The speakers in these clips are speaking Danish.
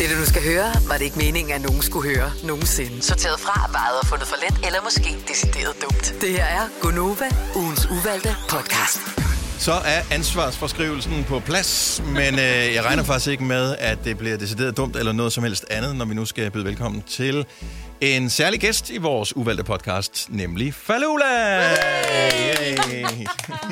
Det, du nu skal høre, var det ikke meningen, at nogen skulle høre nogensinde. Sorteret fra, vejet og fundet for let, eller måske decideret dumt. Det her er Gonova, ugens uvalgte podcast. Så er ansvarsforskrivelsen på plads, men øh, jeg regner faktisk ikke med, at det bliver decideret dumt eller noget som helst andet, når vi nu skal byde velkommen til en særlig gæst i vores uvalgte podcast, nemlig Falula!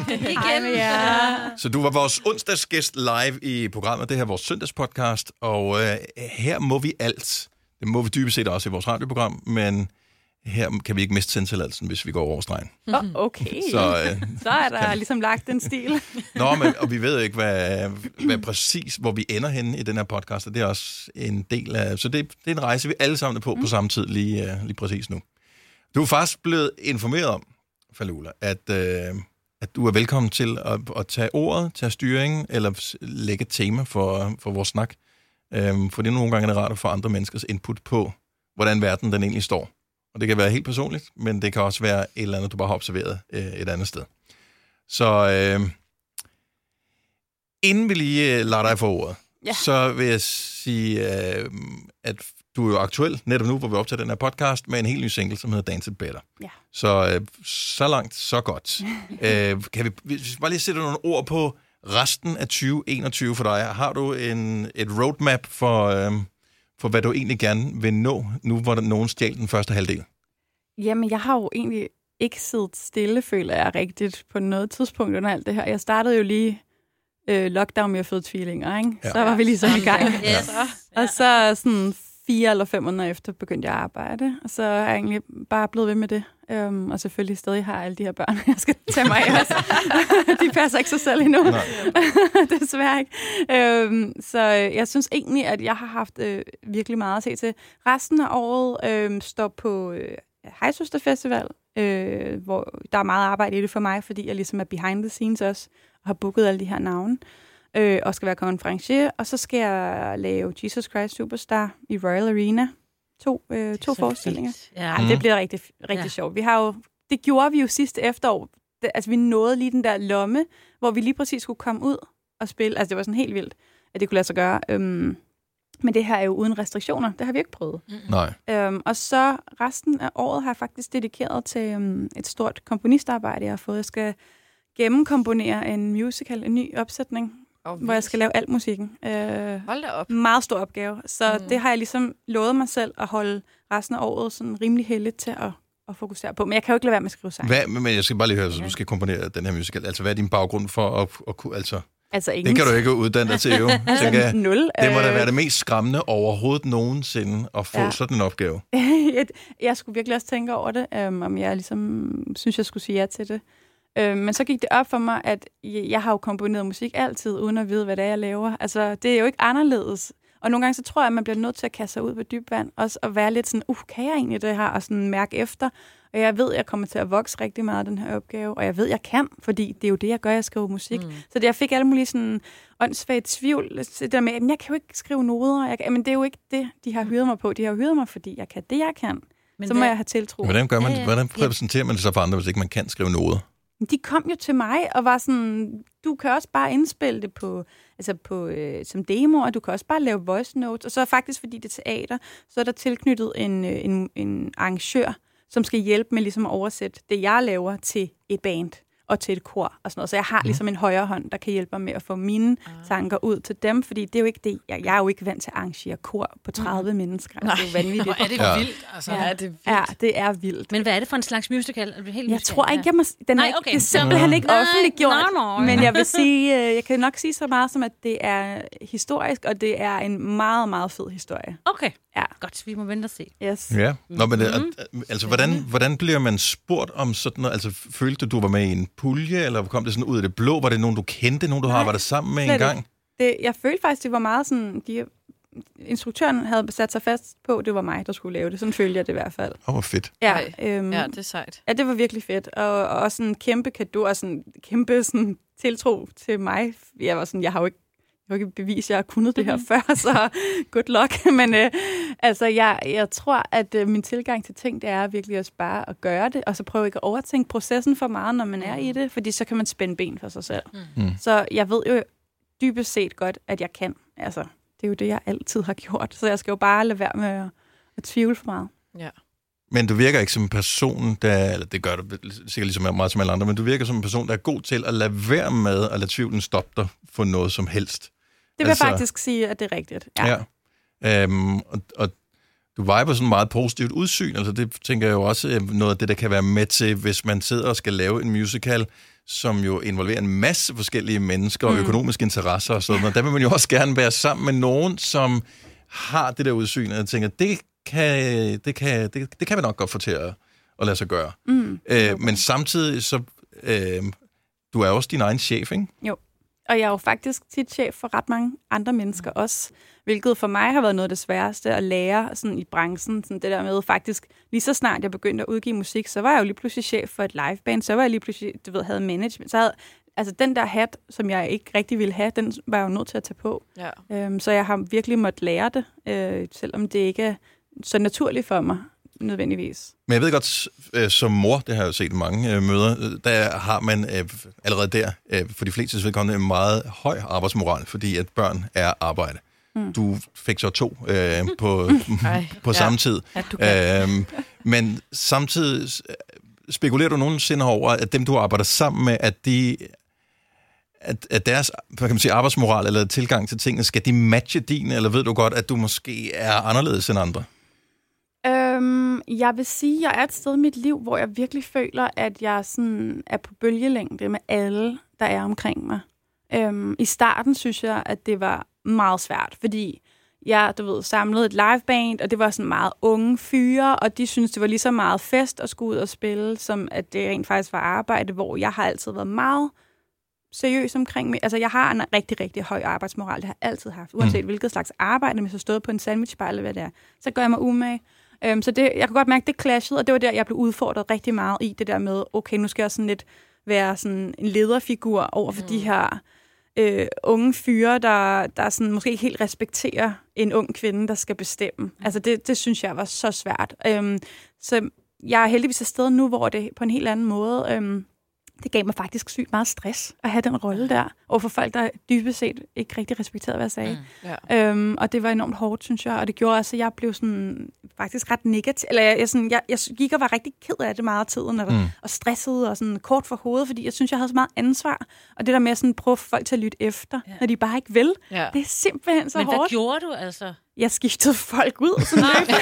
Igen. Ja. Så du var vores onsdagsgæst live i programmet. Det her er vores søndagspodcast, og øh, her må vi alt. Det må vi dybest set også i vores radioprogram, men her kan vi ikke miste sendtilladelsen, hvis vi går over stregen. Oh, okay. Så, øh, Så er der ligesom lagt en stil. Nå, men, og vi ved ikke, hvad, hvad præcis, hvor vi ender henne i den her podcast, og det er også en del af... Så det, det er en rejse, vi alle sammen er på mm. på samme tid, lige, uh, lige præcis nu. Du er faktisk blevet informeret om, Falula, at, uh, at du er velkommen til at, at tage ordet, tage styringen, eller lægge et tema for, for vores snak. Um, for det er nogle gange er det rart at få andre menneskers input på, hvordan verden den egentlig står. Og det kan være helt personligt, men det kan også være et eller andet, du bare har observeret uh, et andet sted. Så øh, inden vi lige øh, lader dig få ordet, Ja. så vil jeg sige, øh, at du er jo aktuel netop nu, hvor vi optager den her podcast, med en helt ny single, som hedder Dance It Better. Ja. Så øh, så langt, så godt. øh, kan vi, hvis vi bare lige sætte nogle ord på resten af 2021 for dig. Har du en, et roadmap for, øh, for, hvad du egentlig gerne vil nå, nu hvor der nogen stjal den første halvdel? Jamen, jeg har jo egentlig ikke siddet stille, føler jeg rigtigt, på noget tidspunkt under alt det her. Jeg startede jo lige øh, lockdown med at føde tvillinger, ikke? Ja. Så var vi ligesom i gang. Yes. Og så sådan fire eller fem måneder efter begyndte jeg at arbejde, og så er jeg egentlig bare blevet ved med det. Um, og selvfølgelig stadig har jeg alle de her børn, jeg skal tage mig af også. de passer ikke sig selv endnu. Desværre ikke. Um, så øh, jeg synes egentlig, at jeg har haft øh, virkelig meget at se til. Resten af året øh, står på øh, Hejsøster Festival, øh, hvor der er meget arbejde i det for mig, fordi jeg ligesom er behind the scenes også, og har booket alle de her navne øh, og skal være konferencier, og så skal jeg lave Jesus Christ Superstar i Royal Arena. To, øh, to forestillinger. Ja. Ej, det bliver rigtig, rigtig Ja. sjovt. Vi har jo, det gjorde vi jo sidste efterår. Det, altså, vi nåede lige den der lomme, hvor vi lige præcis skulle komme ud og spille. Altså, det var sådan helt vildt, at det kunne lade sig gøre. Øhm, men det her er jo uden restriktioner. Det har vi ikke prøvet. Nej. Øhm, og så resten af året har jeg faktisk dedikeret til øhm, et stort komponistarbejde, jeg har fået. Jeg skal gennemkomponere en musical, en ny opsætning, Oh, hvor jeg skal lave al musikken. Øh, Hold da op. meget stor opgave. Så Mm. det har jeg ligesom lovet mig selv at holde resten af året sådan rimelig heldigt til at, at fokusere på. Men jeg kan jo ikke lade være med at skrive sang. Hvad, men jeg skal bare lige høre, så du skal komponere den her musical. Altså, hvad er din baggrund for at, at kunne... Altså, Altså ingen. det kan du ikke uddanne dig til, jo. tænker jeg. Nul. Det må da Øh, være det mest skræmmende overhovedet nogensinde at få ja. Sådan en opgave. jeg, skulle virkelig også tænke over det, øhm, om jeg ligesom synes, jeg skulle sige ja til det. Øhm, men så gik det op for mig, at jeg, har jo komponeret musik altid, uden at vide, hvad det er, jeg laver. Altså, det er jo ikke anderledes. Og nogle gange så tror jeg, at man bliver nødt til at kaste sig ud på dyb vand, også at være lidt sådan, uh, kan jeg egentlig det her, og sådan mærke efter. Og jeg ved, at jeg kommer til at vokse rigtig meget af den her opgave, og jeg ved, at jeg kan, fordi det er jo det, jeg gør, jeg skriver musik. Mm. Så det, jeg fik alle mulige sådan åndssvagt tvivl, det der med, at jeg kan jo ikke skrive noder, jeg kan, men det er jo ikke det, de har hyret mig på. De har hyret mig, fordi jeg kan det, jeg kan. Men så må hvad- jeg have tiltro. Hvordan, gør man, Ja, ja. hvordan præsenterer man det så for andre, hvis ikke man kan skrive noder? De kom jo til mig og var sådan, du kan også bare indspille det på, altså på, øh, som demo, og du kan også bare lave voice notes. Og så faktisk, fordi det er teater, så er der tilknyttet en, øh, en, en arrangør, som skal hjælpe med ligesom at oversætte det, jeg laver til et band og til et kor og sådan noget. Så jeg har ligesom en højre hånd, der kan hjælpe mig med at få mine tanker ud til dem, fordi det er jo ikke det. Jeg, jeg er jo ikke vant til at arrangere kor på 30 mennesker. Det er jo vanvittigt. Hvor er det Ja. vildt, altså. Ja, det er vildt. Ja, det er vildt. Men hvad er det for en slags musical? Er du helt Jeg tror ikke, jeg må... Den er Nej, ikke, okay. det er simpelthen ikke Nej, offentliggjort. nå, nå. Men jeg vil sige, øh, jeg kan nok sige så meget som, at det er historisk, og det er en meget, meget fed historie. Okay, Ja. godt. Vi må vente og se. Yes. Ja. Nå, men, Mhm. mm-hmm. altså, hvordan, hvordan bliver man spurgt om sådan noget? Altså, følte du, du var med i en pulje, eller kom det sådan ud af det blå? Var det nogen, du kendte, nogen, du har arbejdet sammen med en gang? Det, jeg følte faktisk, det var meget sådan... De, instruktøren havde sat sig fast på, det var mig, der skulle lave det. Sådan følte jeg det i hvert fald. Åh, hvor fedt. Ja, øhm, Ja, det er sejt. Ja, det var virkelig fedt. Og, og også en kæmpe kado og sådan kæmpe sådan, tiltro til mig. Jeg var sådan, jeg har jo ikke, jeg har jo ikke bevist, at jeg har kunnet det her før, så good luck. Men øh, altså, jeg, jeg tror, at øh, min tilgang til ting, det er virkelig også bare at gøre det, og så prøve ikke at overtænke processen for meget, når man er i det, fordi så kan man spænde ben for sig selv. Mm. Så jeg ved jo dybest set godt, at jeg kan. Altså, det er jo det, jeg altid har gjort. Så jeg skal jo bare lade være med at, at tvivle for meget. Ja. Men du virker ikke som en person, der, eller det gør du sikkert ligesom meget som alle andre, men du virker som en person, der er god til at lade være med at lade tvivlen stoppe dig for noget som helst. Det vil Altså- jeg faktisk sige, at det er rigtigt. Ja. Ja. Øhm, og, og du viber sådan meget positivt udsyn, altså det tænker jeg jo også er noget af det, der kan være med til, hvis man sidder og skal lave en musical, som jo involverer en masse forskellige mennesker og Mm. økonomiske interesser og sådan noget. Der vil man jo også gerne være sammen med nogen, som har det der udsyn, og jeg tænker, det kan, det kan, det, det kan vi nok godt få til at, at lade sig gøre. Mm. Øh, men samtidig så, øh, du er også din egen chef, ikke? Og jeg er jo faktisk tit chef for ret mange andre mennesker også, hvilket for mig har været noget af det sværeste at lære sådan i branchen. Sådan det der med faktisk, lige så snart jeg begyndte at udgive musik, så var jeg jo lige pludselig chef for et liveband, så var jeg lige pludselig, du ved, havde management. Så havde, altså den der hat, som jeg ikke rigtig ville have, den var jeg jo nødt til at tage på. Ja. Øhm, så jeg har virkelig måttet lære det, øh, selvom det ikke er så naturligt for mig nødvendigvis. Men jeg ved godt, øh, som mor, det har jeg jo set mange øh, møder, øh, der har man øh, allerede der, øh, for de fleste vedkommende, en meget høj arbejdsmoral, fordi at børn er arbejde. Mm. Du fik så to øh, på, Ej, på ja. samme tid. Du kan. Øhm, men samtidig spekulerer du nogensinde over, at dem, du arbejder sammen med, at de at, at deres hvad kan man sige, arbejdsmoral eller tilgang til tingene, skal de matche din, eller ved du godt, at du måske er anderledes end andre? Øhm, jeg vil sige, at jeg er et sted i mit liv, hvor jeg virkelig føler, at jeg sådan er på bølgelængde med alle, der er omkring mig. Øhm, I starten synes jeg, at det var meget svært, fordi jeg, du ved, samlede et liveband, og det var sådan meget unge fyre, og de synes det var lige så meget fest at skulle ud og spille, som at det rent faktisk var arbejde, hvor jeg har altid været meget seriøs omkring mig. Altså, jeg har en rigtig, rigtig høj arbejdsmoral. Det har jeg altid haft. Uanset mm. hvilket slags arbejde, hvis jeg stod på en sandwichbar eller hvad det er, så gør jeg mig umage. Øhm, så det, jeg kunne godt mærke, det clashede, og det var der, jeg blev udfordret rigtig meget i det der med, okay, nu skal jeg sådan lidt være sådan en lederfigur over for mm. de her øh, unge fyre, der, der sådan måske ikke helt respekterer en ung kvinde, der skal bestemme. Mm. Altså det, det synes jeg var så svært. Øhm, så jeg er heldigvis et sted nu, hvor det på en helt anden måde... Øhm, det gav mig faktisk sygt meget stress at have den rolle der, overfor folk, der dybest set ikke rigtig respekterede, hvad jeg sagde. Ja. Øhm, og det var enormt hårdt, synes jeg, og det gjorde også, at jeg blev sådan, faktisk ret negativ. Eller jeg, jeg, sådan, jeg, jeg gik og var rigtig ked af det meget af tiden, og, Mm. mm. og stresset og sådan kort for hovedet, fordi jeg synes, jeg havde så meget ansvar. Og det der med at sådan prøve folk til at lytte efter, Ja. når de bare ikke vil, Ja. det er simpelthen så Men hvad hårdt. gjorde du altså? Jeg skiftede folk ud. Sådan løbende.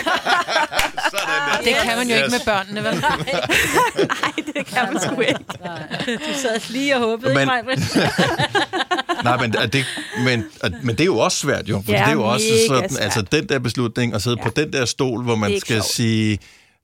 Det kan man jo ikke med børnene, vel? Nej, det kan man sgu ikke. Du sad lige og håbede, Men- ikke mig? Nej, men er det, men, og- men det er jo også svært, jo. For Ja, det er jo også sådan, svært. altså den der beslutning, at sidde ja. Ja. på den der stol, hvor er man skal sjovt. sige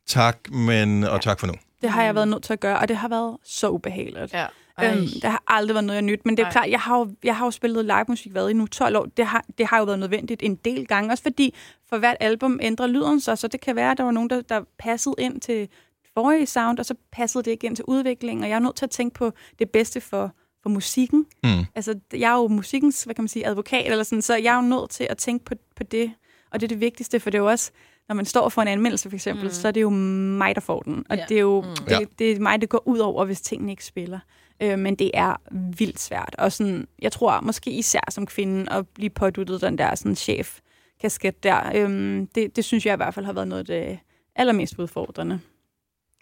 tak, men og tak for nu. Det har jeg været nødt til at gøre, og det har været så ubehageligt. Ja. Øhm, det har aldrig været noget, jeg nyt. Men det er Ej. klart, jeg har, jo, jeg har jo spillet live musik hvad, i nu 12 år. Det har, det har jo været nødvendigt en del gange. Også fordi for hvert album ændrer lyden sig, så det kan være, at der var nogen, der, der passede ind til forrige sound, og så passede det ikke ind til udviklingen. Og jeg er nødt til at tænke på det bedste for, for musikken. Mm. Altså, jeg er jo musikkens, hvad kan man sige, advokat, eller sådan, så jeg er jo nødt til at tænke på, på det. Og det er det vigtigste, for det er jo også, når man står for en anmeldelse for eksempel, mm. så er det jo mig, der får den. Og Ja. det, er jo, Mm. det, det er mig, det går ud over, hvis tingene ikke spiller. Øh, men det er vildt svært. Og sådan, jeg tror måske især som kvinde at blive påduttet den der sådan, chef-kasket der, øhm, det, det synes jeg i hvert fald har været noget af det allermest udfordrende.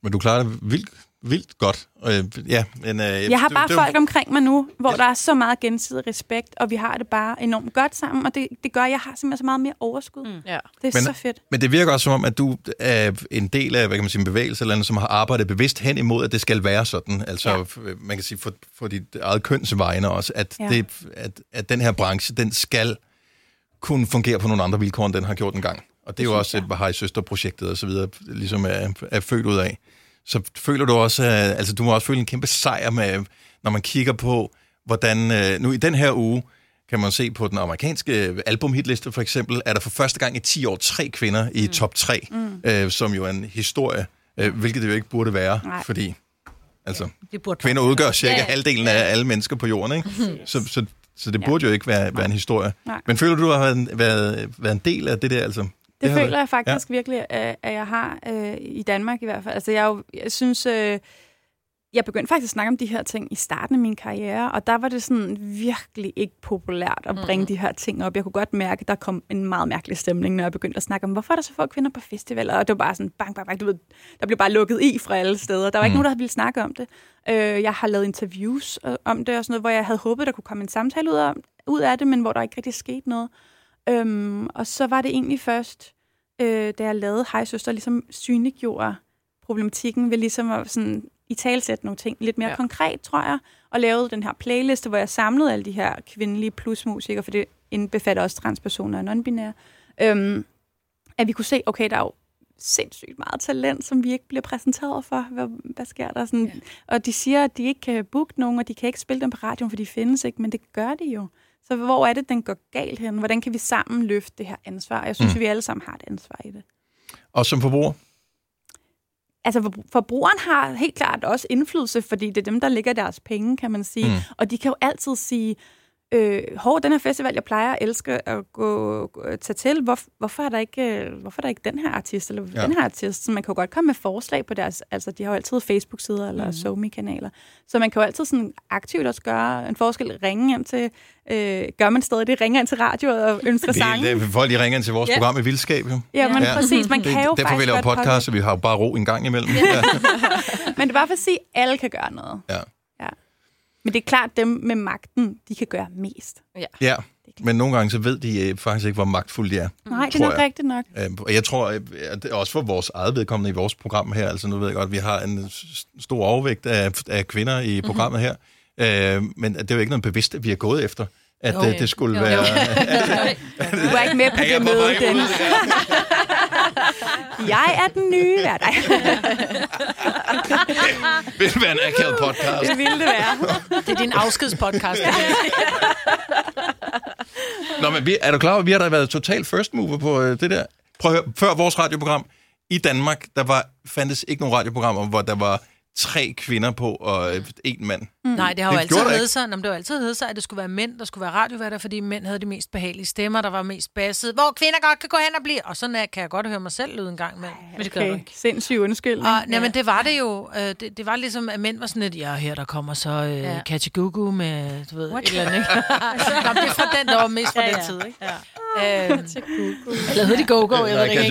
Men du klarer det vildt, vildt godt. Øh, ja, men, øh, Jeg har det- bare det- folk omkring mig nu, hvor Ja. der er så meget gensidig respekt, og vi har det bare enormt godt sammen, og det, det gør, at jeg har simpelthen så meget mere overskud. Mm. Ja. Det er Men- så fedt. Men det virker også som om, at du er en del af hvad kan man sige, en bevægelse, eller andet, som har arbejdet bevidst hen imod, at det skal være sådan. Altså, ja. man kan sige, for, for dit eget køns vegne også, at, ja. Det, at, at den her branche, den skal kunne fungere på nogle andre vilkår, end den har gjort en gang. Og det er jo også et, jeg. hvad har i søsterprojektet og så videre, ligesom er, er født ud af. Så føler du også, at, altså du må også føle en kæmpe sejr med, når man kigger på, hvordan, øh, nu i den her uge, kan man se på den amerikanske albumhitliste for eksempel, er der for første gang i 10 år tre kvinder i mm. top 3, mm. øh, som jo er en historie, øh, hvilket det jo ikke burde være, Nej. fordi altså, Det burde kvinder udgør cirka Ja, ja, ja. halvdelen af alle mennesker på jorden, ikke? Så, så, så det Ja. burde jo ikke være, være en historie. Nej. Men føler du, du har været, været, været en del af det der, altså? Det, det føler jeg faktisk ja. virkelig, at, jeg har øh, i Danmark i hvert fald. Altså, jeg, jo, jeg synes, øh, jeg begyndte faktisk at snakke om de her ting i starten af min karriere, og der var det sådan virkelig ikke populært at bringe mm. de her ting op. Jeg kunne godt mærke, at der kom en meget mærkelig stemning, når jeg begyndte at snakke om, hvorfor er der så få kvinder på festivaler? Og det var bare sådan, bang, bang, bang, du ved, der blev bare lukket i fra alle steder. Der var ikke Mm. nogen, der ville snakke om det. Øh, jeg har lavet interviews øh, om det og sådan noget, hvor jeg havde håbet, der kunne komme en samtale ud af, ud af det, men hvor der ikke rigtig skete noget. Øhm, og så var det egentlig først, øh, da jeg lavede Hej Søster, ligesom synliggjorde problematikken ved ligesom at sådan, i talsætte nogle ting lidt mere Ja. konkret, tror jeg, og lavede den her playliste, hvor jeg samlede alle de her kvindelige plusmusikere, for det indbefatter også transpersoner og non-binære, øhm, at vi kunne se, okay, der er jo sindssygt meget talent, som vi ikke bliver præsenteret for. Hvad, hvad sker der? Sådan, ja. Og de siger, at de ikke kan booke nogen, og de kan ikke spille dem på radioen, for de findes ikke, men det gør de jo. Så hvor er det, den går galt hen? Hvordan kan vi sammen løfte det her ansvar? Jeg synes, Mm. vi alle sammen har et ansvar i det. Og som forbruger? Altså, for- forbrugeren har helt klart også indflydelse, fordi det er dem, der lægger deres penge, kan man sige. Mm. Og de kan jo altid sige, øh, hov, den her festival, jeg plejer at elske at gå, gå tage til, hvor, hvorfor, er der ikke, øh, hvorfor er der ikke den her artist, eller Ja. den her artist? Så man kan jo godt komme med forslag på deres, altså de har jo altid Facebook-sider eller mm. SoMe-kanaler. Så man kan jo altid sådan aktivt også gøre en forskel, ringe ind til, øh, gør man stadig det, ringer ind til radio og ønsker sange. Det, det, folk de ringer ind til vores Ja. program i Vildskab, jo. Ja, men Ja. præcis, man Det, kan jo derfor faktisk vi laver godt podcast, så vi har jo bare ro en gang imellem. Ja. Men det er bare for at sige, at alle kan gøre noget. Ja. Ja. Men det er klart, dem med magten, de kan gøre mest. ja, men nogle gange så ved de øh, faktisk ikke, hvor magtfulde de er. Nej, det er nok jeg. rigtigt nok. Øh, Og jeg tror, øh, at det er også for vores eget vedkommende i vores program her, altså nu ved jeg godt, at vi har en stor overvægt af, af kvinder i programmet her, øh, men det er jo ikke noget bevidst, at vi har gået efter, at Jo. det, det skulle Jo. være... Du er ikke med på Ja, det var møde, Dennis. Jeg er den nye vært. Ej, Det vil være en akavet podcast. det ville det være. Det er din afskedspodcast. her. Nå, men vi, er du klar over, at vi har da været total first mover på øh, det der? Prøv at høre, før vores radioprogram, i Danmark, der var, fandtes ikke nogen radioprogrammer, hvor der var tre kvinder på og øh, en mand. Nej, det har jo Det altid heddet sig, det har jo altid heddet sig, at det skulle være mænd, der skulle være radioværter, fordi mænd havde de mest behagelige stemmer, der var mest basset, hvor kvinder godt kan gå hen og blive. Og sådan er, kan jeg godt høre mig selv lyde en gang med. Men det gør du Okay, ikke. sindssyg undskyldning. Og, ja. men det var det jo. Øh, det, det var ligesom, at mænd var sådan lidt, ja, her der kommer så øh, Ja. ja. Katja Gugu med, du ved, What? et eller andet, ikke? Men det er fra den, der var mest fra Ja, den ja. tid, ikke? Ja. Øhm, eller hed de Go-Go? Jeg ved ikke. er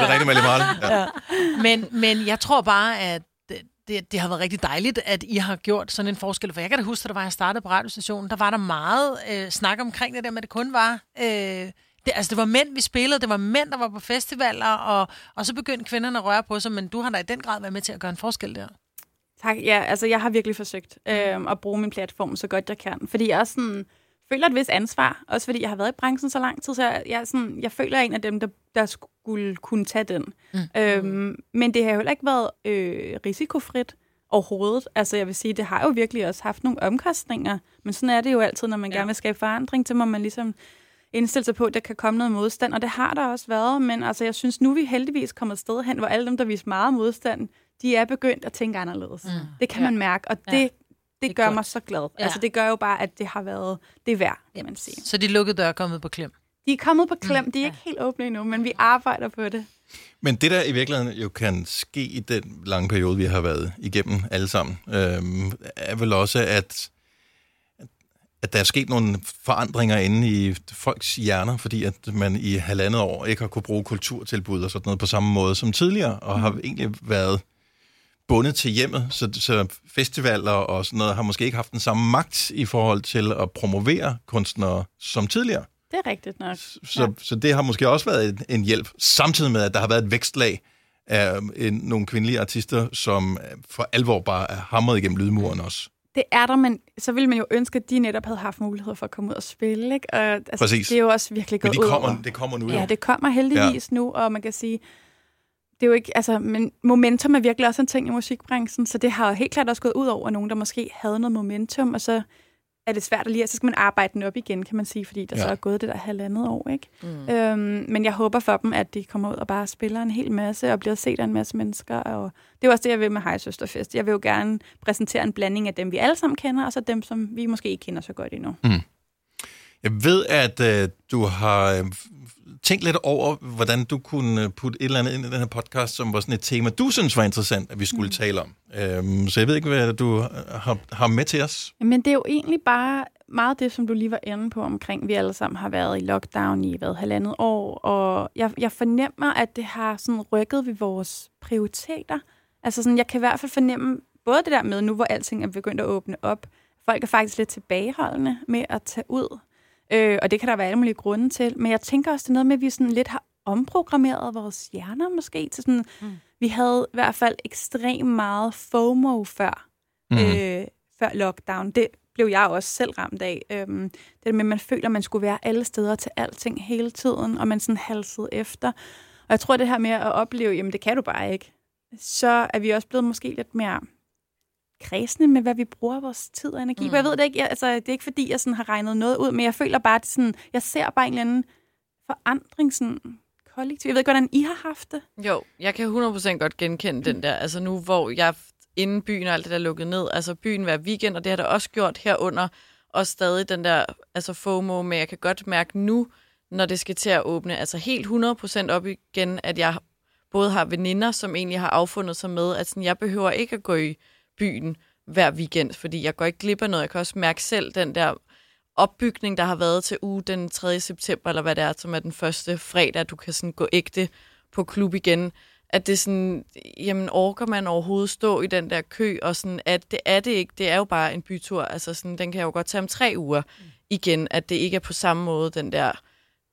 det rigtig meget meget? Ja. Ja. Men, men jeg tror bare, at det, det, har været rigtig dejligt, at I har gjort sådan en forskel. For jeg kan da huske, da jeg startede på radiostationen, der var der meget øh, snak omkring det der med, at det kun var... Øh, det, altså, det var mænd, vi spillede, det var mænd, der var på festivaler, og, og så begyndte kvinderne at røre på sig, men du har da i den grad været med til at gøre en forskel der. Tak. Ja, altså jeg har virkelig forsøgt øh, at bruge min platform så godt jeg kan. Fordi jeg også sådan, føler et vis ansvar, også fordi jeg har været i branchen så lang tid, så jeg, jeg, sådan, jeg føler, jeg er en af dem, der, der skulle kunne tage den. Mm. Øhm, men det har jo heller ikke været øh, risikofrit overhovedet. Altså jeg vil sige, det har jo virkelig også haft nogle omkostninger, men sådan er det jo altid, når man Ja. ja. gerne vil skabe forandring, så må man ligesom indstille sig på, at der kan komme noget modstand, og det har der også været, men altså, jeg synes nu, er vi heldigvis kommet et sted hen, hvor alle dem, der viser meget modstand, de er begyndt at tænke anderledes. Mm. Det kan Ja. man mærke, og det, Ja. Det, det gør godt. mig så glad. Ja. Ja. Altså, det gør jo bare, at det har været det værd, kan man sige. Så de lukkede døre er kommet på klem. De er kommet på klem, de er ikke helt åbne endnu, men vi arbejder på det. Men det, der i virkeligheden jo kan ske i den lange periode, vi har været igennem alle sammen, øhm, er vel også, at, at der er sket nogle forandringer inde i folks hjerner, fordi at man i halvandet år ikke har kunne bruge kulturtilbud og sådan noget på samme måde som tidligere, og har egentlig været bundet til hjemmet, så, så festivaler og sådan noget har måske ikke haft den samme magt i forhold til at promovere kunstnere som tidligere. Det er rigtigt nok. Så, ja. så det har måske også været en, en hjælp, samtidig med, at der har været et vækstlag af en, nogle kvindelige artister, som øh, for alvor bare er hamret igennem lydmuren også. Det er der, men så ville man jo ønske, at de netop havde haft mulighed for at komme ud og spille. Ikke? Og, altså, Præcis. Det er jo også virkelig Men gået de ud kommer, over. det kommer nu. Ja, jo. det kommer heldigvis ja. nu, og man kan sige, det er jo ikke, altså, men momentum er virkelig også en ting i musikbranchen, så det har jo helt klart også gået ud over nogen, der måske havde noget momentum, og så er det svært at lige, så skal man arbejde den op igen, kan man sige, fordi der Ja. så er gået det der halvandet år, ikke? Mm. Øhm, men jeg håber for dem, at de kommer ud og bare spiller en hel masse, og bliver set af en masse mennesker, og det er også det, jeg vil med Hej Søsterfest. Jeg vil jo gerne præsentere en blanding af dem, vi alle sammen kender, og så dem, som vi måske ikke kender så godt endnu. Jeg ved, at øh, du har øh, tænkt lidt over, hvordan du kunne øh, putte et eller andet ind i den her podcast, som var sådan et tema, du synes var interessant, at vi skulle mm. tale om. Øhm, så jeg ved ikke, hvad du har, har med til os. Men det er jo egentlig bare meget det, som du lige var inde på omkring. Vi alle sammen har været i lockdown i hvad, halvandet år, og jeg, jeg fornemmer, at det har sådan rykket ved vores prioriteter. Altså sådan, jeg kan i hvert fald fornemme både det der med nu, hvor alting er begyndt at åbne op. Folk er faktisk lidt tilbageholdende med at tage ud. Øh, og det kan der være alle mulige grunde til. Men jeg tænker også, det er noget med, at vi sådan lidt har omprogrammeret vores hjerner måske. Til sådan, mm. Vi havde i hvert fald ekstremt meget FOMO før, mm. øh, før lockdown. Det blev jeg også selv ramt af. Øhm, det med, at man føler, at man skulle være alle steder til alting hele tiden, og man sådan halsede efter. Og jeg tror, det her med at opleve, jamen det kan du bare ikke, så er vi også blevet måske lidt mere kredsende med, hvad vi bruger vores tid og energi. Mm. Jeg ved det ikke, jeg, altså, det er ikke fordi, jeg sådan har regnet noget ud, men jeg føler bare, at sådan, jeg ser bare en eller anden forandring sådan, kollektivt. Jeg ved ikke, hvordan I har haft det. Jo, jeg kan 100% godt genkende den der. Altså nu, hvor jeg inden byen og alt det der lukket ned, altså byen hver weekend, og det har der også gjort herunder, og stadig den der altså FOMO, men jeg kan godt mærke nu, når det skal til at åbne, altså helt 100% op igen, at jeg både har veninder, som egentlig har affundet sig med, at sådan, jeg behøver ikke at gå i byen hver weekend, fordi jeg går ikke glip af noget. Jeg kan også mærke selv den der opbygning, der har været til uge den 3. september, eller hvad det er, som er den første fredag, du kan sådan gå ægte på klub igen. At det sådan, jamen orker man overhovedet stå i den der kø, og sådan, at det er det ikke, det er jo bare en bytur, altså sådan, den kan jeg jo godt tage om tre uger igen, at det ikke er på samme måde den der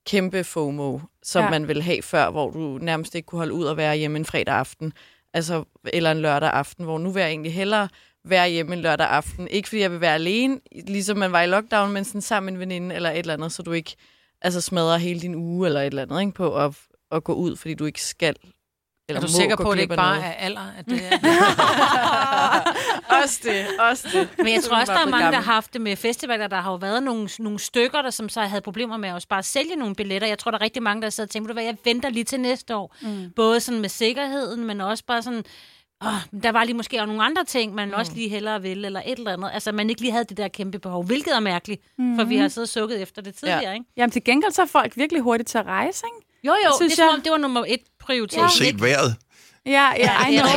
kæmpe FOMO, som ja. man ville have før, hvor du nærmest ikke kunne holde ud og være hjemme en fredag aften altså, eller en lørdag aften, hvor nu vil jeg egentlig hellere være hjemme en lørdag aften. Ikke fordi jeg vil være alene, ligesom man var i lockdown, men sådan sammen med en veninde eller et eller andet, så du ikke altså, smadrer hele din uge eller et eller andet ikke, på at, at gå ud, fordi du ikke skal eller er du sikker på, at det ikke bare er alder? At det er... også det, også det. Men jeg tror også, der er mange, der har haft det med festivaler. Der har jo været nogle, nogle stykker, der som så havde problemer med at bare sælge nogle billetter. Jeg tror, der er rigtig mange, der sidder og tænker, hvad jeg venter lige til næste år. Mm. Både sådan med sikkerheden, men også bare sådan, åh, der var lige måske også nogle andre ting, man mm. også lige hellere ville, eller et eller andet. Altså, man ikke lige havde det der kæmpe behov, hvilket er mærkeligt, mm. for vi har siddet og sukket efter det tidligere, ja. ikke? Jamen, til gengæld så er folk virkelig hurtigt til at rejse, ikke? Jo, jo, Synes det, er, som jeg. det var nummer et prioritet. Ja. set vejret. Ja, ja, I know.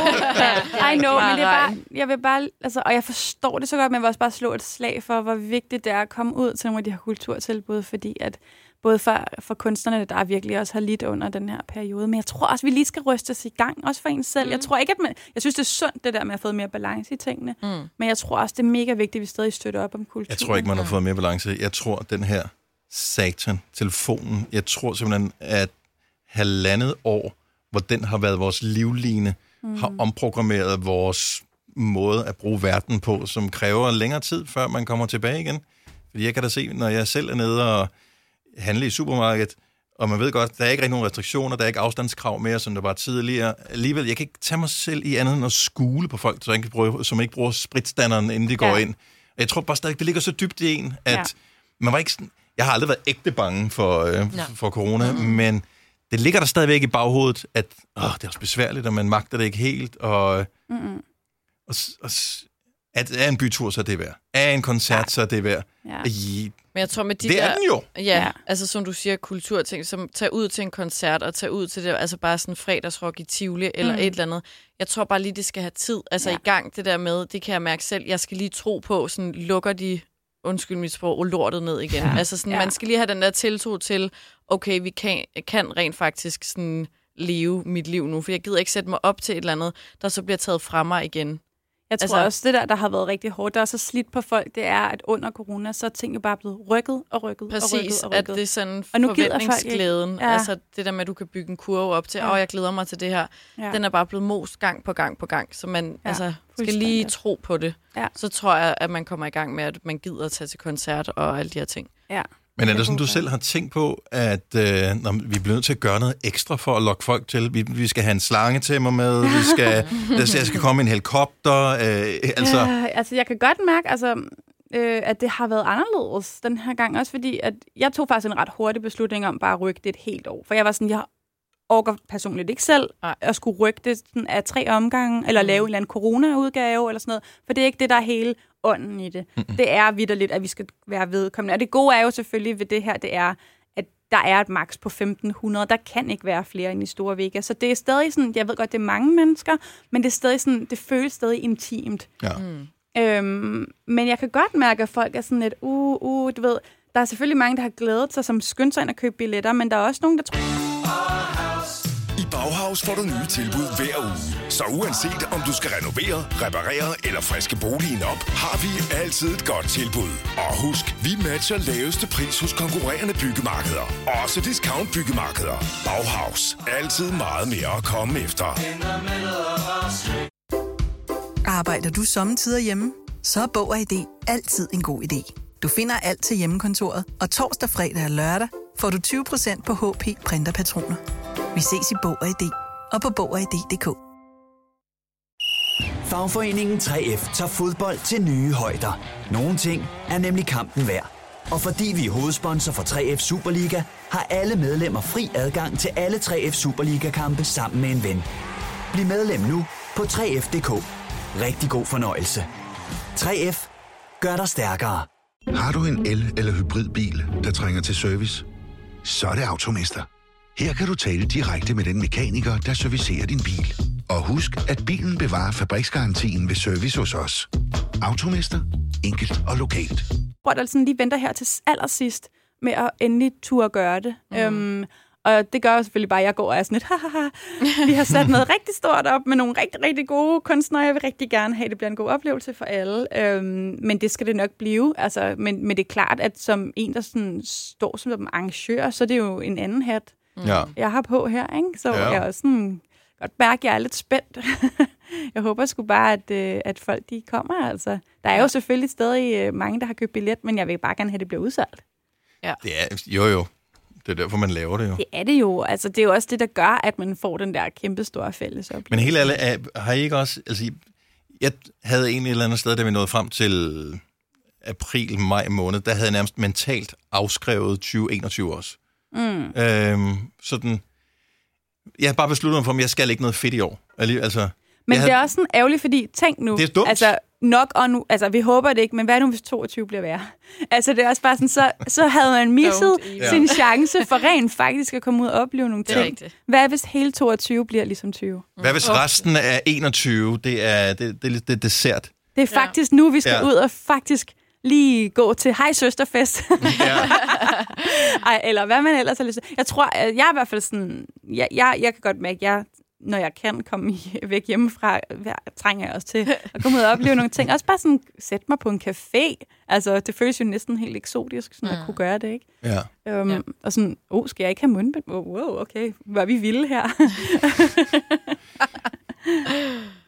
I know, men det er bare, jeg vil bare, altså, og jeg forstår det så godt, men jeg vil også bare slå et slag for, hvor vigtigt det er at komme ud til nogle af de her kulturtilbud, fordi at både for, for kunstnerne, der virkelig også har lidt under den her periode, men jeg tror også, vi lige skal ryste os i gang, også for en selv. Mm. Jeg tror ikke, at man, jeg synes, det er sundt, det der med at få mere balance i tingene, mm. men jeg tror også, det er mega vigtigt, at vi stadig støtter op om kultur. Jeg tror ikke, man har fået mere balance. Jeg tror, den her satan, telefonen, jeg tror simpelthen, at halvandet år, hvor den har været vores livline, mm. har omprogrammeret vores måde at bruge verden på, som kræver længere tid, før man kommer tilbage igen. Fordi jeg kan da se, når jeg selv er nede og handle i supermarkedet, og man ved godt, der er ikke rigtig nogen restriktioner, der er ikke afstandskrav mere, som der var tidligere. Alligevel, jeg kan ikke tage mig selv i andet end at skule på folk, som ikke bruger, som ikke bruger spritstanderen, inden de går Ja. ind. Og jeg tror bare stadig, det ligger så dybt i en, at Ja. man var ikke sådan, jeg har aldrig været ægte bange for, øh, for corona, mm-hmm. men det ligger der stadigvæk i baghovedet, at åh, det er også besværligt, og man magter det ikke helt, og, Mm-mm. og, og at er en bytur, så er det værd. Er en koncert, ja. så er det værd. Ja. I, Men jeg tror med de det der... er den jo. Ja, Ja. altså som du siger, kulturting, som tage ud til en koncert og tage ud til det, altså bare sådan fredagsrock i Tivoli eller Mm. et eller andet. Jeg tror bare lige, det skal have tid. Altså Ja. i gang det der med, det kan jeg mærke selv, jeg skal lige tro på, sådan lukker de, undskyld mit sprog, lortet ned igen. Ja. Altså sådan, ja. man skal lige have den der tiltro til, okay, vi kan, kan rent faktisk sådan leve mit liv nu, for jeg gider ikke sætte mig op til et eller andet, der så bliver taget fra mig igen. Jeg tror altså, også, det der, der har været rigtig hårdt, der er så slidt på folk, det er, at under corona, så er ting jo bare blevet rykket og rykket og Præcis, rykket og at rykket. det er sådan Og nu folk forventningsglæden. Ja. Altså det der med, at du kan bygge en kurve op til, åh, Ja. jeg glæder mig til det her. ja. Den er bare blevet most gang på gang på gang, så man ja, altså, skal lige tro på det. Ja. Så tror jeg, at man kommer i gang med, at man gider at tage til koncert og alle de her ting. ja. Men er Det sådan, du selv har tænkt på, at øh, når vi bliver nødt til at gøre noget ekstra for at lokke folk til? Vi, vi skal have en slange til mig med, vi skal, der skal, komme en helikopter. Øh, altså, Ja, altså, jeg kan godt mærke, altså, øh, at det har været anderledes den her gang, også fordi, at jeg tog faktisk en ret hurtig beslutning om bare at rykke det et helt år. For jeg var sådan, jeg orker personligt ikke selv at skulle rykke det sådan af tre omgange, eller Mm. lave en eller anden corona-udgave, eller sådan noget. For det er ikke det, der er hele ånden i det. Det er vidderligt, at vi skal være vedkommende. Og det gode er jo selvfølgelig ved det her, det er, at der er et max på 1500. Der kan ikke være flere end i Store Vega. Så det er stadig sådan, jeg ved godt, det er mange mennesker, men det er stadig sådan, det føles stadig intimt. Ja. Øhm, men jeg kan godt mærke, at folk er sådan lidt, uh, uh, du ved, der er selvfølgelig mange, der har glædet sig, som skyndte sig ind og købe billetter, men der er også nogen, der tror, Bauhaus får du nye tilbud hver uge. Så uanset om du skal renovere, reparere eller friske boligen op, har vi altid et godt tilbud. Og husk, vi matcher laveste pris hos konkurrerende byggemarkeder. Også discount byggemarkeder. Bauhaus. Altid meget mere at komme efter. Arbejder du sommetider hjemme? Så er Bog og ID altid en god idé. Du finder alt til hjemmekontoret, og torsdag, fredag og lørdag får du 20% på HP printerpatroner. Vi ses i Bog og ID og på Bog og ID.dk. Fagforeningen 3F tager fodbold til nye højder. Nogle ting er nemlig kampen værd. Og fordi vi er hovedsponsor for 3F Superliga, har alle medlemmer fri adgang til alle 3F Superliga-kampe sammen med en ven. Bliv medlem nu på 3F.dk. Rigtig god fornøjelse. 3F gør dig stærkere. Har du en el- eller hybridbil, der trænger til service? Så er det Automester. Her kan du tale direkte med den mekaniker, der servicerer din bil. Og husk, at bilen bevarer fabriksgarantien ved service hos os. Automester. Enkelt og lokalt. sådan lige venter her til allersidst med at endelig turde gøre det. Mm. Øhm, og det gør jo selvfølgelig bare, at jeg går og er sådan lidt, haha, vi har sat noget rigtig stort op med nogle rigtig, rigtig gode kunstnere. Jeg vil rigtig gerne have, at det bliver en god oplevelse for alle. Øhm, men det skal det nok blive. Altså, men, men det er klart, at som en, der sådan står som arrangør, så er det jo en anden hat, Ja. jeg har på her. Ikke? Så Ja. ja. jeg er også sådan, godt mærke, at jeg er lidt spændt. jeg håber sgu bare, at, øh, at folk de kommer. Altså. Der er jo selvfølgelig stadig øh, mange, der har købt billet, men jeg vil bare gerne have, at det bliver udsolgt. Det er, jo, jo. Det er derfor, man laver det jo. Det er det jo. Altså, det er jo også det, der gør, at man får den der kæmpe store fælles oplevelse. Men helt ærligt, har I ikke også... Altså, jeg havde en et eller andet sted, da vi nåede frem til april, maj måned, der havde jeg nærmest mentalt afskrevet 2021 også. Mm. Øhm, sådan... Jeg har bare besluttet mig for, at jeg skal ikke noget fedt i år. Altså, Men jeg det er havde- også sådan ærgerligt, fordi tænk nu. Det er dumt. Altså, nok og nu, altså vi håber det ikke, men hvad nu, hvis 22 bliver værre? Altså det er også bare sådan, så, så havde man misset sin chance for rent faktisk at komme ud og opleve nogle Det er ting. rigtigt. Hvad hvis hele 22 bliver ligesom 20? hvad hvis resten af 21, det er, det, det, det er dessert? Det er faktisk nu, vi skal Ja. ud og faktisk lige gå til hej søsterfest. Ja. Ej, eller hvad man ellers har lyst til. Jeg tror, jeg er i hvert fald sådan, jeg, jeg, jeg kan godt mærke, at jeg, når jeg kan komme væk hjemmefra, trænger jeg også til at komme ud og opleve nogle ting. Også bare sådan sætte mig på en café. Altså, det føles jo næsten helt eksotisk, sådan at kunne gøre det, ikke? ja. Um, Ja. Og sådan, oh, skal jeg ikke have mundbind? Oh, wow, okay, var vi vilde her.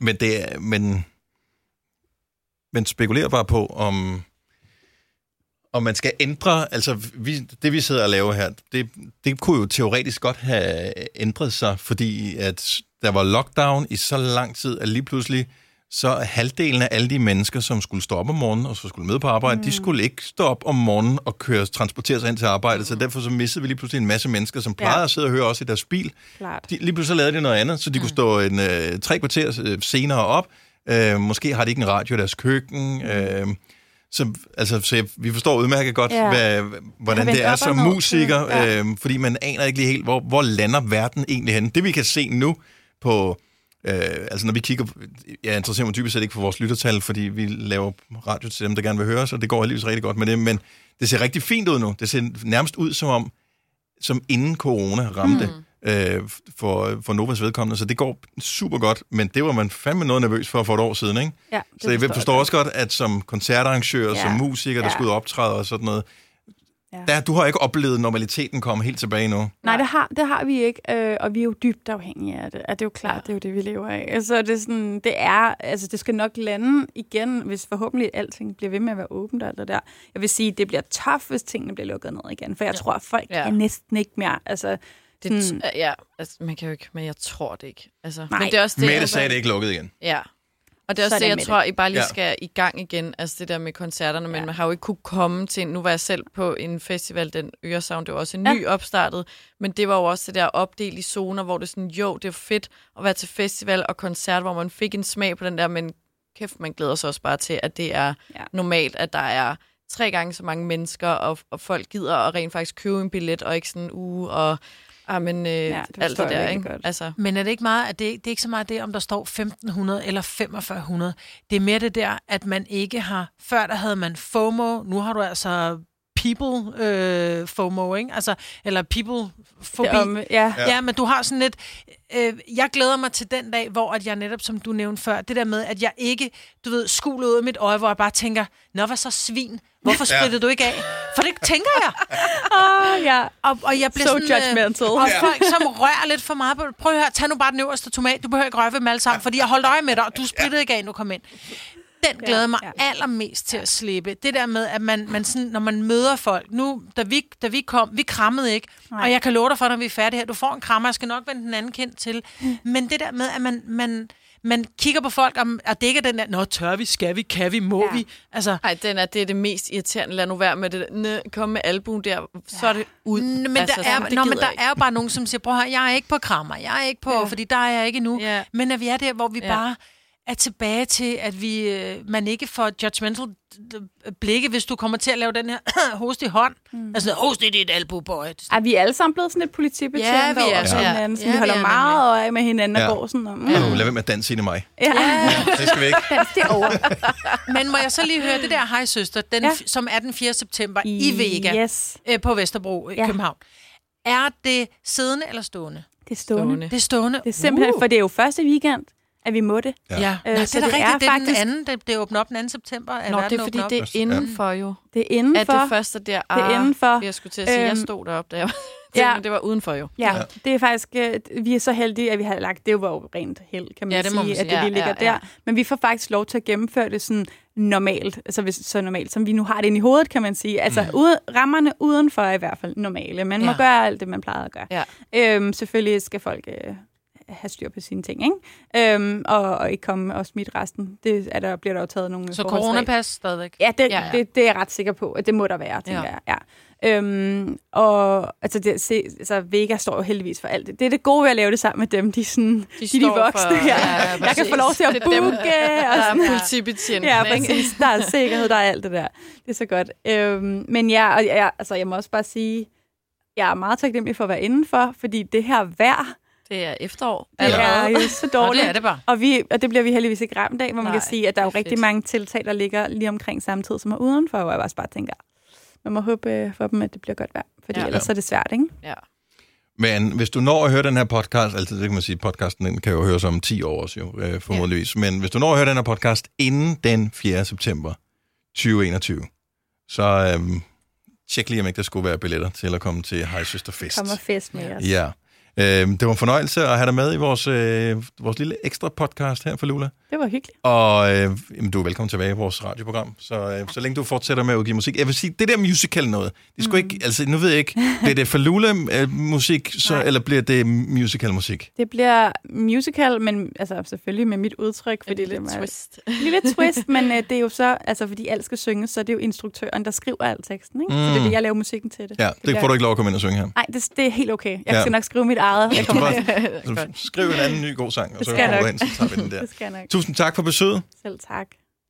Men det er, men, men spekulerer bare på, om, om man skal ændre, altså vi, det vi sidder og laver her, det, det kunne jo teoretisk godt have ændret sig, fordi at der var lockdown i så lang tid, at lige pludselig så halvdelen af alle de mennesker, som skulle stå op om morgenen og så skulle med på arbejde, mm. de skulle ikke stå op om morgenen og køre, transportere sig ind til arbejde, mm. så derfor så mistede vi lige pludselig en masse mennesker, som plejede Ja. at sidde og høre også i deres bil, Klart. de, lige pludselig så lavede de noget andet, så de mm. kunne stå en, øh, tre kvarter øh, senere op. Øh, måske har de ikke en radio i deres køkken. Øh, så, altså, så jeg, vi forstår udmærket godt, Ja. hvad, hvordan det er som musiker, ja. øh, fordi man aner ikke lige helt, hvor, hvor lander verden egentlig henne. Det vi kan se nu på... Øh, altså når vi kigger, jeg interesserer mig typisk set ikke for vores lyttertal, fordi vi laver radio til dem, der gerne vil høre os, og det går heldigvis rigtig godt med det, men det ser rigtig fint ud nu. Det ser nærmest ud som om, som inden corona ramte mm. Øh, for, for Novas vedkommende, så det går super godt, men det var man fandme noget nervøs for for et år siden, ikke? Ja, Så jeg forstår også godt, at som koncertarrangør, ja. Som musiker, der Ja. og optræde og sådan noget, Ja. der, du har ikke oplevet normaliteten komme helt tilbage nu. Nej, det har, det har vi ikke, øh, og vi er jo dybt afhængige af det. Og det er jo klart, ja. det er jo det, vi lever af. Altså, det, er sådan, det er, altså, det skal nok lande igen, hvis forhåbentlig alting bliver ved med at være åbent og alt det der. Jeg vil sige, det bliver tough, hvis tingene bliver lukket ned igen, for jeg ja. tror, at folk Ja. ja. kan næsten ikke mere. Altså, Det, sådan, ja, altså, man kan jo ikke, men jeg tror det ikke. Altså, Nej. men det er også det, Mette jeg- sagde, det ikke lukket igen. Ja. Og det er Så også er det, jeg med tror, I bare lige Ja. skal i gang igen. Altså det der med koncerterne, men Ja. man har jo ikke kunne komme til... Nu var jeg selv på en festival, den Øresound, det var også en Ja. ny opstartet, men det var jo også det der opdelt i zoner, hvor det er sådan, jo, det er fedt at være til festival og koncert, hvor man fik en smag på den der, men kæft, man glæder sig også bare til, at det er Ja. normalt, at der er tre gange så mange mennesker, og, og folk gider at rent faktisk købe en billet, og ikke sådan en uge, og ah, men, øh, ja, det alt det der, ikke? godt. Altså, Men er det ikke meget, at det, det er ikke så meget det, om der står 1500 eller 4500. Det er mere det der, at man ikke har... Før der havde man FOMO, nu har du altså people øh, FOMO, ikke? Altså, eller people fobi. Om- ja. ja. men du har sådan lidt... Øh, jeg glæder mig til den dag, hvor at jeg netop, som du nævnte før, det der med, at jeg ikke, du ved, skuler ud af mit øje, hvor jeg bare tænker, nå, hvad så svin? Hvorfor Ja. sprittede du ikke af? For det tænker jeg. Oh, ja. Og, og jeg bliver So sådan, judgmental. Øh, og Ja. folk, som rører lidt for meget på Prøv at høre, tag nu bare den øverste tomat. Du behøver ikke røre ved dem alle sammen, fordi jeg holdt øje med dig, og du sprittede ikke af, nu kom ind. Den glæder mig allermest til at slippe. Det der med, at man, man sådan, når man møder folk. Nu, da vi, da vi kom, vi krammede ikke. Nej. Og jeg kan love dig for, når vi er færdige her, du får en krammer, jeg skal nok vende den anden kendt til. Men det der med, at man, man, man kigger på folk, og, og det ikke er den der, nå, tør vi, skal vi, kan vi, må ja. vi? Altså, Ej, den er, det er det mest irriterende. Lad nu være med det. Næ, kom med albuen der, så er det ud. N- Men, altså, der, er, sådan, nå, men der ikke. er jo bare nogen, som siger, prøv her, jeg er ikke på krammer, jeg er ikke på, ja. fordi der er jeg ikke endnu. Ja. Men at vi er der, hvor vi Ja. ja. bare er tilbage til, at vi, øh, man ikke får judgmental blikke, hvis du kommer til at lave den her host i hånd. Mm. Altså, host i dit albubøj. Er vi alle sammen blevet sådan et politibetjent Ja, vi er. over sådan Ja. hinanden, Ja, vi holder vi er meget øje med hinanden Ja. og går sådan om. Mm. Ja. Lad være med at danse ind i mig. Ja. Det skal vi ikke. Dans det over. Men må jeg så lige høre det der Hej Søster, den, Ja. ja. som er den 4. september i Vega Yes. øh, på Vesterbro i Ja. København. Er det siddende eller stående? Det er stående. Det er stående. Det er simpelthen, for det er jo første weekend, at vi må det. Ja, ja. Øh, Nå, det så er da det rigtigt. er det er faktisk- den anden, det, det åbner op den 2. september. Er Nå, det er fordi, det er indenfor jo. Det er indenfor. Er det første der? Det er indenfor. Jeg skulle til at sige, at jeg Øhm, stod deroppe, da jeg var ja. ja. det var udenfor jo. Ja, det er faktisk, øh, vi er så heldige, at vi har lagt, det var jo rent held, kan man Ja, det må sige, man at det sige. lige Ja, ligger ja, ja. der. Men vi får faktisk lov til at gennemføre det sådan normalt, altså hvis, så normalt, som vi nu har det inde i hovedet, kan man sige. Altså Mm. ude, rammerne udenfor er i hvert fald normale. Man må Ja. gøre alt det, man plejede at gøre. Ja. Øhm, selvfølgelig skal folk øh, have styr på sine ting, ikke? Øhm, og, og ikke komme og smitte resten. Det er der, bliver der jo taget nogle Så coronapas stadigvæk? Ja, det, Ja, ja, ja. ja. Det, det er jeg ret sikker på, at det må der være, tænker Ja. ja. jeg. Ja. Øhm, og altså, det, se, altså, Vega står jo heldigvis for alt det. Det er det gode ved at lave det sammen med dem. De, sådan, de, de, de voksne for- ja, ja, jeg kan få lov til at er dem, booke. der og er sådan. politibetjenten, Ja, præcis. Der er sikkerhed, der er alt det der. Det er så godt. Øhm, men ja, og jeg, altså, jeg må også bare sige, jeg er meget taknemmelig for at være indenfor, fordi det her vejr, Det er efterår. det er jo så dårligt. Og det er det bare. Og, vi, og det bliver vi heldigvis ikke ramt af, hvor man Nej, kan sige, at der er jo rigtig fedt. mange tiltag, der ligger lige omkring samme tid, som er udenfor, hvor jeg også bare tænker, man må håbe øh, for dem, at det bliver godt vejr, fordi Ja. ja. ellers er det svært, ikke? Ja. Men hvis du når at høre den her podcast, altså det kan man sige, podcasten den kan jo høres om 10 år også jo, øh, formodentligvis. Men hvis du når at høre den her podcast inden den 4. september 2021, så øhm, tjek lige, om ikke der skulle være billetter til at komme til Hej Søster Fest. Kommer fest med os. Ja. Øh, det var en fornøjelse at have dig med i vores, øh, vores lille ekstra podcast her for Lula. Det var hyggeligt. Og øh, jamen, du er velkommen tilbage i vores radioprogram. Så, øh, så længe du fortsætter med at udgive musik. Jeg vil sige, det der musical noget, det skulle mm. ikke, altså nu ved jeg ikke, bliver det for Lula-musik, så, eller bliver det musical-musik? Det bliver musical, men altså selvfølgelig med mit udtryk. Fordi det er, twist. En lille twist, men øh, det er jo så, altså fordi alt skal synges, så er det jo instruktøren, der skriver alt teksten, ikke? Mm. Så det er Mm. det, jeg laver musikken til det. Ja, det får du ikke lov at komme ind og synge her. Nej, det, det er helt okay. Jeg Ja. skal nok skrive mit eget. Jeg kommer bare, skriv en anden ny god sang, og Det så kommer du ind, så tager vi den der. Det skal jeg nok. Tusind tak for besøget. Selv tak.